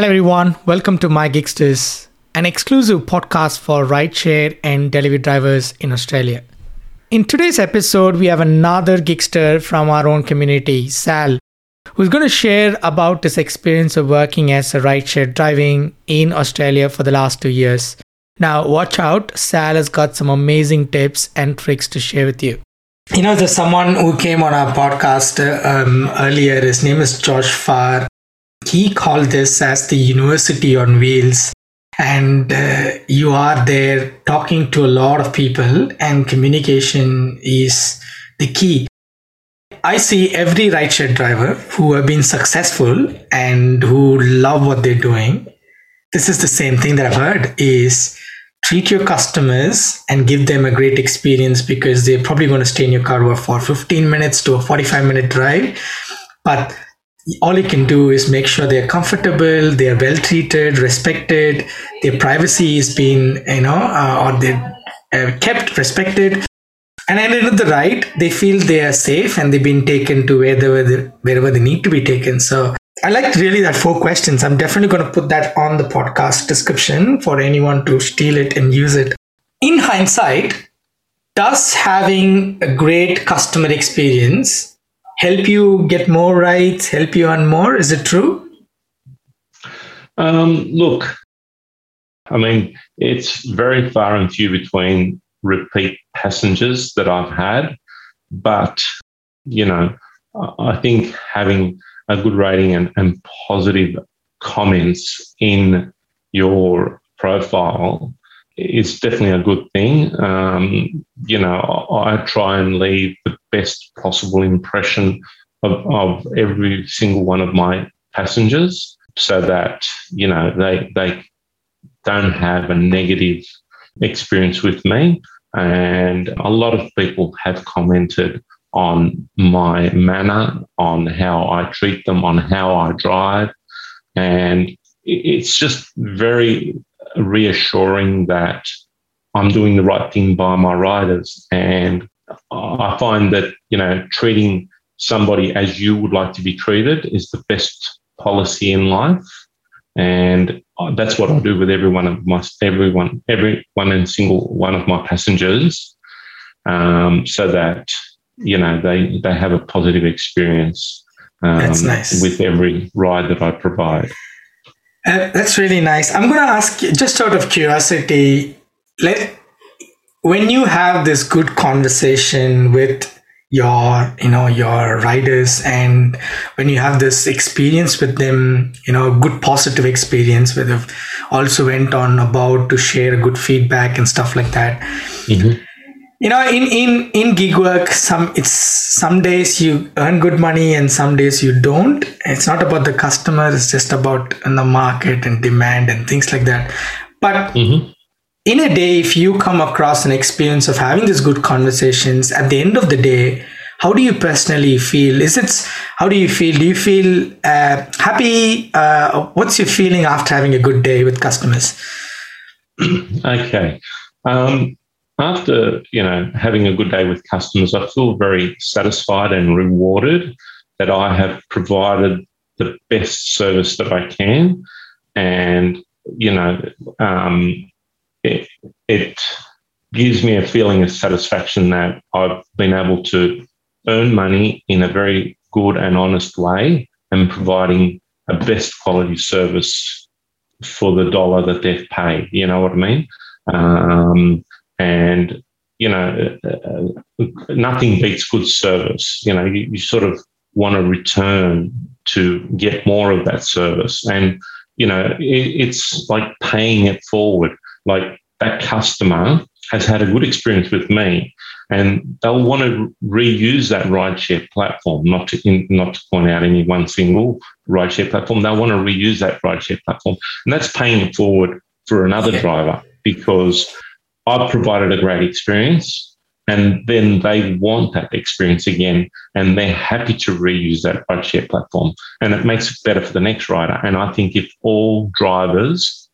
Hello, everyone. Welcome to My Gigsters, an exclusive podcast for rideshare and delivery drivers in Australia. In today's episode, we have another Gigster from our own community, Sal, who's going to share about his experience of working as a rideshare driving in Australia for the last two years. Now, watch out, Sal has got some amazing tips and tricks to share with you. You know, there's someone who came on our podcast um, earlier. His name is Josh Farr he called this as the university on wheels. And uh, you are there talking to a lot of people and communication is the key. I see every rideshare driver who have been successful and who love what they're doing. This is the same thing that i've heard is treat your customers and give them a great experience because they're probably going to stay in your car for 15 minutes to a 45 minute drive. But all you can do is make sure they're comfortable, they're well treated, respected, their privacy is being, you know, uh, or they're uh, kept, respected. And at the end of the ride, they feel they are safe and they've been taken to wherever they, wherever they need to be taken. So I like really that four questions. I'm definitely going to put that on the podcast description for anyone to steal it and use it. In hindsight, does having a great customer experience help you get more rights, help you earn more? Is it true? Um, look, I mean, it's very far and few between repeat passengers that I've had, but you know, I think having a good rating and, and positive comments in your profile is definitely a good thing. Um, you know, I, I, try and leave the best possible impression of, of every single one of my passengers so that, you know, they, they don't have a negative experience with me. And a lot of people have commented on my manner, on how I treat them, on how I drive. And it's just very reassuring that I'm doing the right thing by my riders. And I find that, you know, treating somebody as you would like to be treated is the best policy in life. And that's what I do with every one of my, everyone, every one and single one of my passengers, um, so that, you know, they, they have a positive experience um, nice. with every ride that I provide. Uh, that's really nice. I'm going to ask just out of curiosity, let when you have this good conversation with your you know your riders and when you have this experience with them you know a good positive experience with them also went on about to share good feedback and stuff like that. Mm-hmm. You know in in in gig work some it's some days you earn good money and some days you don't. It's not about the customer it's just about the market and demand and things like that. But mm-hmm. In a day if you come across an experience of having these good conversations at the end of the day how do you personally feel? Is it how do you feel? Do you feel uh, happy? Uh, what's your feeling after having a good day with customers? Okay. Um, after you know having a good day with customers, I feel very satisfied and rewarded that I have provided the best service that I can, and you know um, it, gives me a feeling of satisfaction that I've been able to earn money in a very good and honest way and providing a best quality service for the dollar that they've paid. You know what I mean? Um, and you know uh, nothing beats good service you know you, you sort of want to return to get more of that service and you know it, it's like paying it forward like that customer has had a good experience with me and they'll want to reuse that rideshare platform not to in, not to point out any one single rideshare platform they'll want to reuse that rideshare platform. And that's paying it forward for another yeah. driver because I've provided a great experience and then they want that experience again and they're happy to reuse that rideshare platform. And it makes it better for the next rider. And i think if all drivers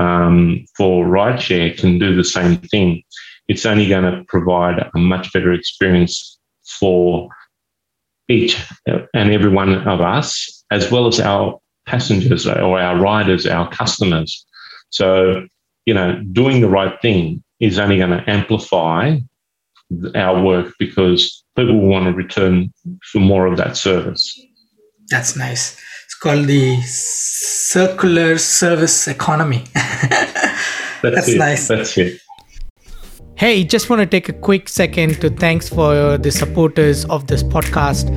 um, for rideshare can do the same thing it's only going to provide a much better experience for each and every one of us as well as our passengers or our riders, our customers. So, you know, doing the right thing is only going to amplify our work because people want to return for more of that service. That's nice. It's called the circular service economy. That's, That's nice. That's it. Hey, just want to take a quick second to thanks for the supporters of this podcast.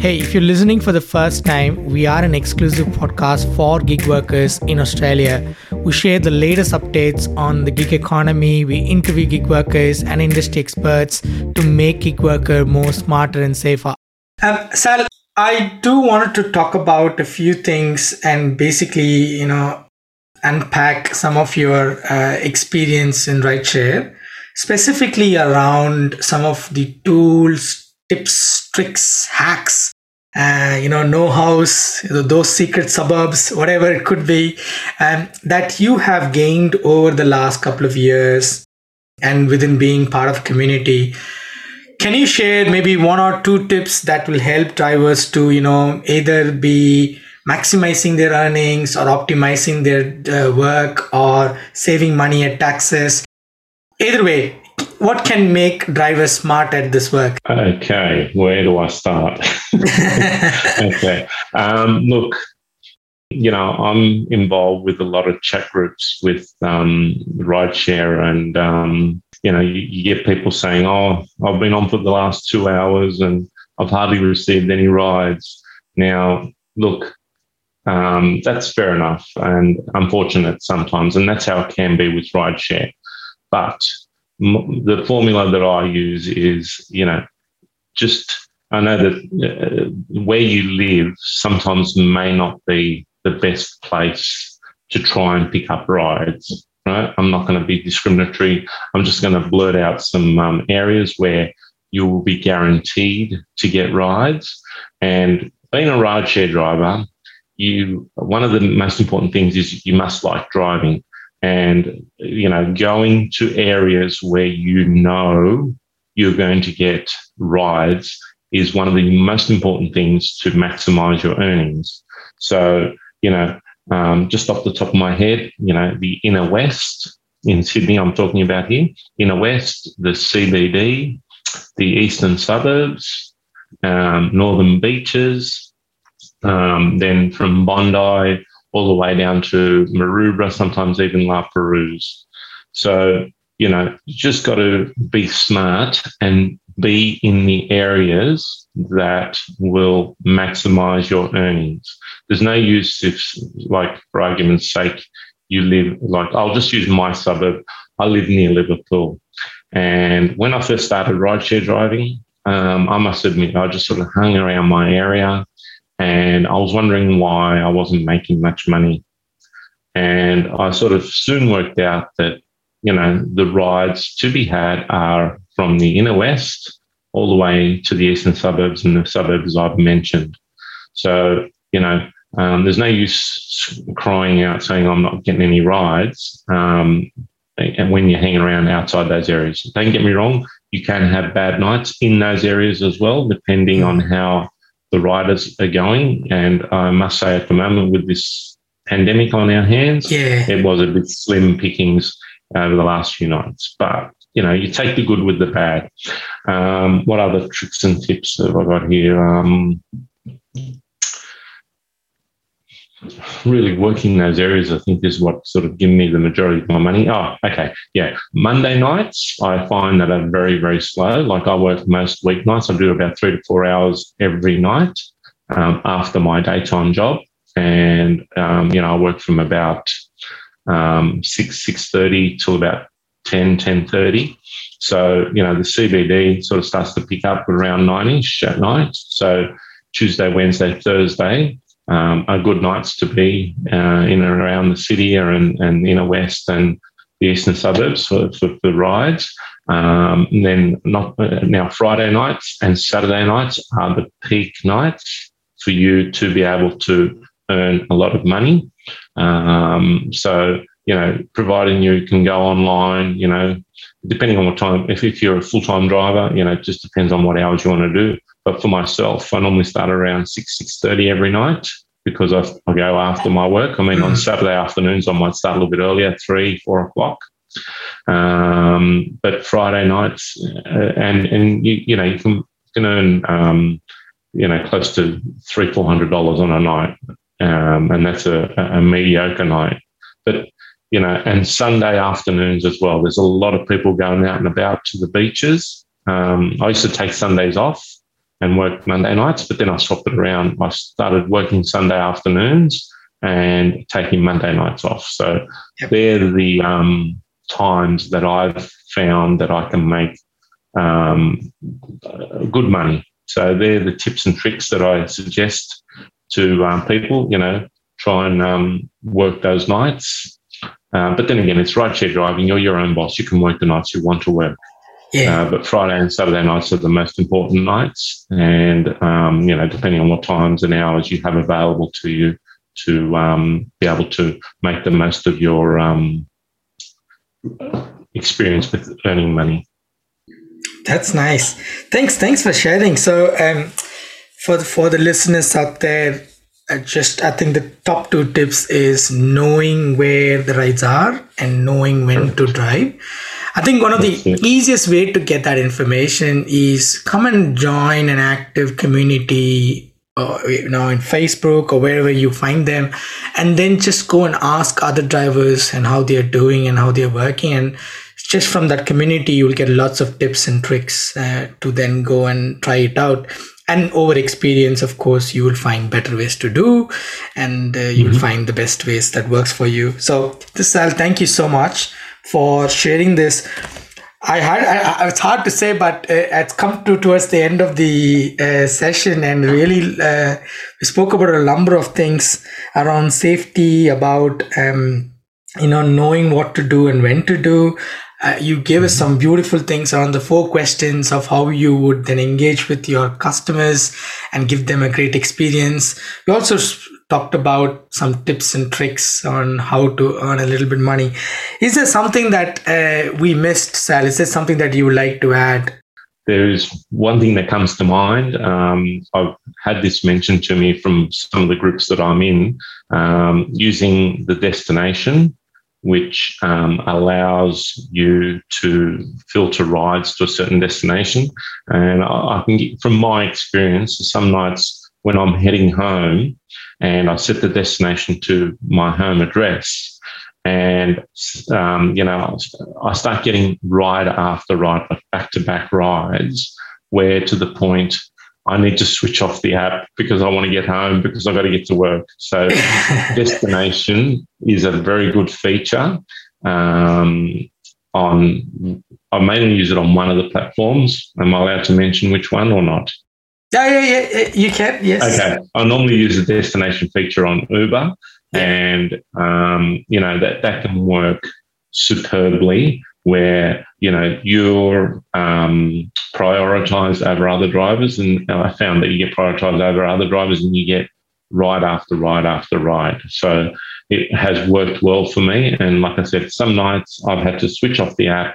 Hey, if you're listening for the first time, we are an exclusive podcast for gig workers in Australia. We share the latest updates on the gig economy. We interview gig workers and industry experts to make gig worker more smarter and safer. Um, Sal, I do wanted to talk about a few things and basically, you know, unpack some of your uh, experience in rideshare specifically around some of the tools, tips, tricks, hacks, uh, you know, know-hows, those secret suburbs, whatever it could be, um, that you have gained over the last couple of years and within being part of community. Can you share maybe one or two tips that will help drivers to, you know, either be maximizing their earnings or optimizing their uh, work or saving money at taxes Either way, what can make drivers smart at this work? Okay, where do I start? okay, um, look, you know, I'm involved with a lot of chat groups with um, rideshare, and um, you know, you, you, get people saying, "Oh, I've been on for the last two hours and I've hardly received any rides." Now, look, um, that's fair enough and unfortunate sometimes, and that's how it can be with rideshare. But the formula that I use is, you know, just I know that uh, where you live sometimes may not be the best place to try and pick up rides. Right? I'm not going to be discriminatory. I'm just going to blurt out some um, areas where you will be guaranteed to get rides. And being a rideshare driver, you one of the most important things is you must like driving and you know going to areas where you know you're going to get rides is one of the most important things to maximize your earnings so you know um, just off the top of my head you know the inner west in sydney i'm talking about here inner west the cbd the eastern suburbs um, northern beaches um, then from bondi all the way down to Maroubra, sometimes even La Perouse. So, you know, you just got to be smart and be in the areas that will maximize your earnings. There's no use if, like, for argument's sake, you live like, I'll just use my suburb. I live near Liverpool. And when I first started rideshare driving, um, I must admit, I just sort of hung around my area. And I was wondering why I wasn't making much money. And I sort of soon worked out that, you know, the rides to be had are from the inner west all the way to the eastern suburbs and the suburbs I've mentioned. So, you know, um, there's no use crying out saying I'm not getting any rides. Um, and when you're hanging around outside those areas, don't get me wrong, you can have bad nights in those areas as well, depending on how the riders are going. And I must say, at the moment, with this pandemic on our hands, yeah. it was a bit slim pickings over the last few nights. But you know, you take the good with the bad. Um, what other tricks and tips have I got here? Um, really working those areas, I think, is what sort of giving me the majority of my money. Oh, okay. Yeah. Monday nights, I find that are very, very slow. Like I work most weeknights. I do about three to four hours every night um, after my daytime job. And, um, you know, I work from about um, 6, 6.30 till about 10, 10.30. So, you know, the CBD sort of starts to pick up around nine-ish at night. So Tuesday, Wednesday, Thursday, um, are good nights to be uh, in and around the city and, and inner west and the eastern suburbs for, for, for rides. Um, and then not uh, now Friday nights and Saturday nights are the peak nights for you to be able to earn a lot of money. Um, so you know, providing you can go online, you know, depending on what time. If, if you're a full time driver, you know, it just depends on what hours you want to do. But for myself, I normally start around six six thirty every night, because I, I go after my work. I mean, on mm. Saturday afternoons, I might start a little bit earlier, three, four o'clock. Um, but Friday nights, uh, and and you, you know, you can, you can earn um, you know close to three, four hundred dollars on a night, um, and that's a, a mediocre night. But you know, and Sunday afternoons as well. There's a lot of people going out and about to the beaches. Um, I used to take Sundays off and work Monday nights, but then I swapped it around. I started working Sunday afternoons and taking Monday nights off. So yep. they're the um, times that I've found that I can make um, good money. So they're the tips and tricks that I suggest to um, people. You know, try and um, work those nights. Uh, but then again, it's rideshare driving. You're your own boss. You can work the nights you want to work. Yeah. Uh, but Friday and Saturday nights are the most important nights, and um, you know, depending on what times and hours you have available to you, to um, be able to make the most of your um, experience with earning money. That's nice. Thanks. Thanks for sharing. So, um, for the, for the listeners out there, I just I think the top two tips is knowing where the rides are and knowing when to drive. I think one of the easiest way to get that information is come and join an active community uh, you know in facebook or wherever you find them and then just go and ask other drivers and how they're doing and how they're working. And just from that community you'll get lots of tips and tricks uh, to then go and try it out and over experience of course you will find better ways to do and uh, you'll mm-hmm. find the best ways that works for you so this Sal, thank you so much for sharing this I had I, it's hard to say, but uh, it's come to towards the end of the uh, session, and really uh, we spoke about a number of things around safety, about um, you know knowing what to do and when to do, uh, you gave us some beautiful things around the four questions of how you would then engage with your customers and give them a great experience. We also talked about some tips and tricks on how to earn a little bit money. Is there something that uh, we missed, Sal? Is there something that you would like to add? There is one thing that comes to mind. Um, I've had this mentioned to me from some of the groups that I'm in um, using the destination which um, allows you to filter rides to a certain destination. And I, I can get, from my experience, some nights when I'm heading home and I set the destination to my home address, and um, you know I start getting ride after ride, like back to back rides, where to the point I need to switch off the app because I want to get home because I've got to get to work. So, destination is a very good feature. Um, on, I mainly use it on one of the platforms. Am I allowed to mention which one or not? Yeah, yeah, yeah. You can. Yes. Okay. I normally use the destination feature on Uber, yeah. and um, you know that that can work superbly where you know you're um, prioritized over other drivers, and I found that you get prioritized over other drivers, and you get ride after ride after ride. So it has worked well for me. And like I said, some nights I've had to switch off the app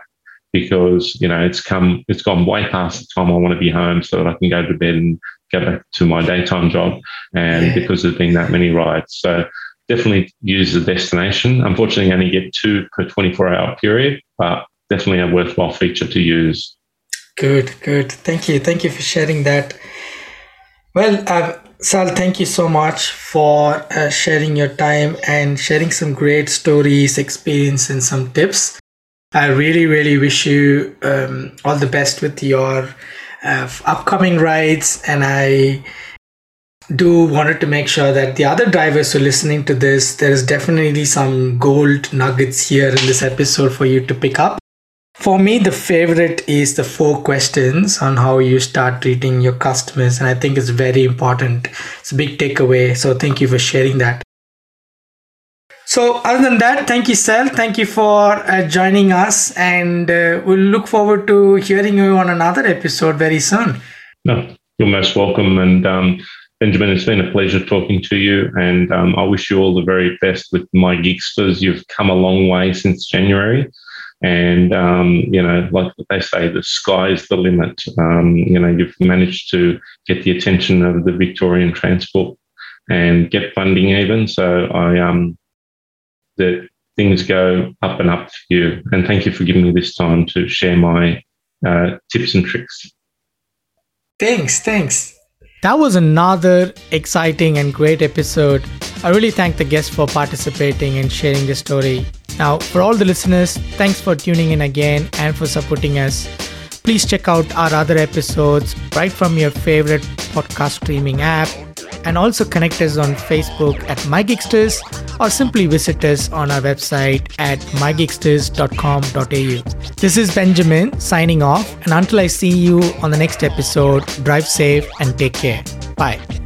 because you know it's come it's gone way past the time I want to be home so that I can go to bed and go back to my daytime job. And yeah. because there's been that many rides, so definitely use the destination. Unfortunately, only get two per 24 hour period, but definitely a worthwhile feature to use. Good, good. Thank you. Thank you for sharing that. Well, uh, Sal, thank you so much for uh, sharing your time and sharing some great stories, experience, and some tips. I really, really wish you um, all the best with your uh, upcoming rides, and I do wanted to make sure that the other drivers who are listening to this, there is definitely some gold nuggets here in this episode for you to pick up. For me, the favorite is the four questions on how you start treating your customers, and I think it's very important. It's a big takeaway. So, thank you for sharing that. So, other than that, thank you, Sal. Thank you for uh, joining us, and uh, we'll look forward to hearing you on another episode very soon. No, you're most welcome, and um, Benjamin, it's been a pleasure talking to you, and um, I wish you all the very best with my Gigsters. You've come a long way since January, and um, you know, like they say, the sky's the limit. Um, you know, you've managed to get the attention of the Victorian Transport and get funding even. So I um that things go up and up for you. And thank you for giving me this time to share my uh, tips and tricks. Thanks, thanks. That was another exciting and great episode. I really thank the guests for participating and sharing the story. Now, for all the listeners, thanks for tuning in again and for supporting us. Please check out our other episodes right from your favorite podcast streaming app and also connect us on Facebook at MyGigsters or simply visit us on our website at mygigsters.com.au. This is Benjamin signing off, and until I see you on the next episode, drive safe and take care. Bye.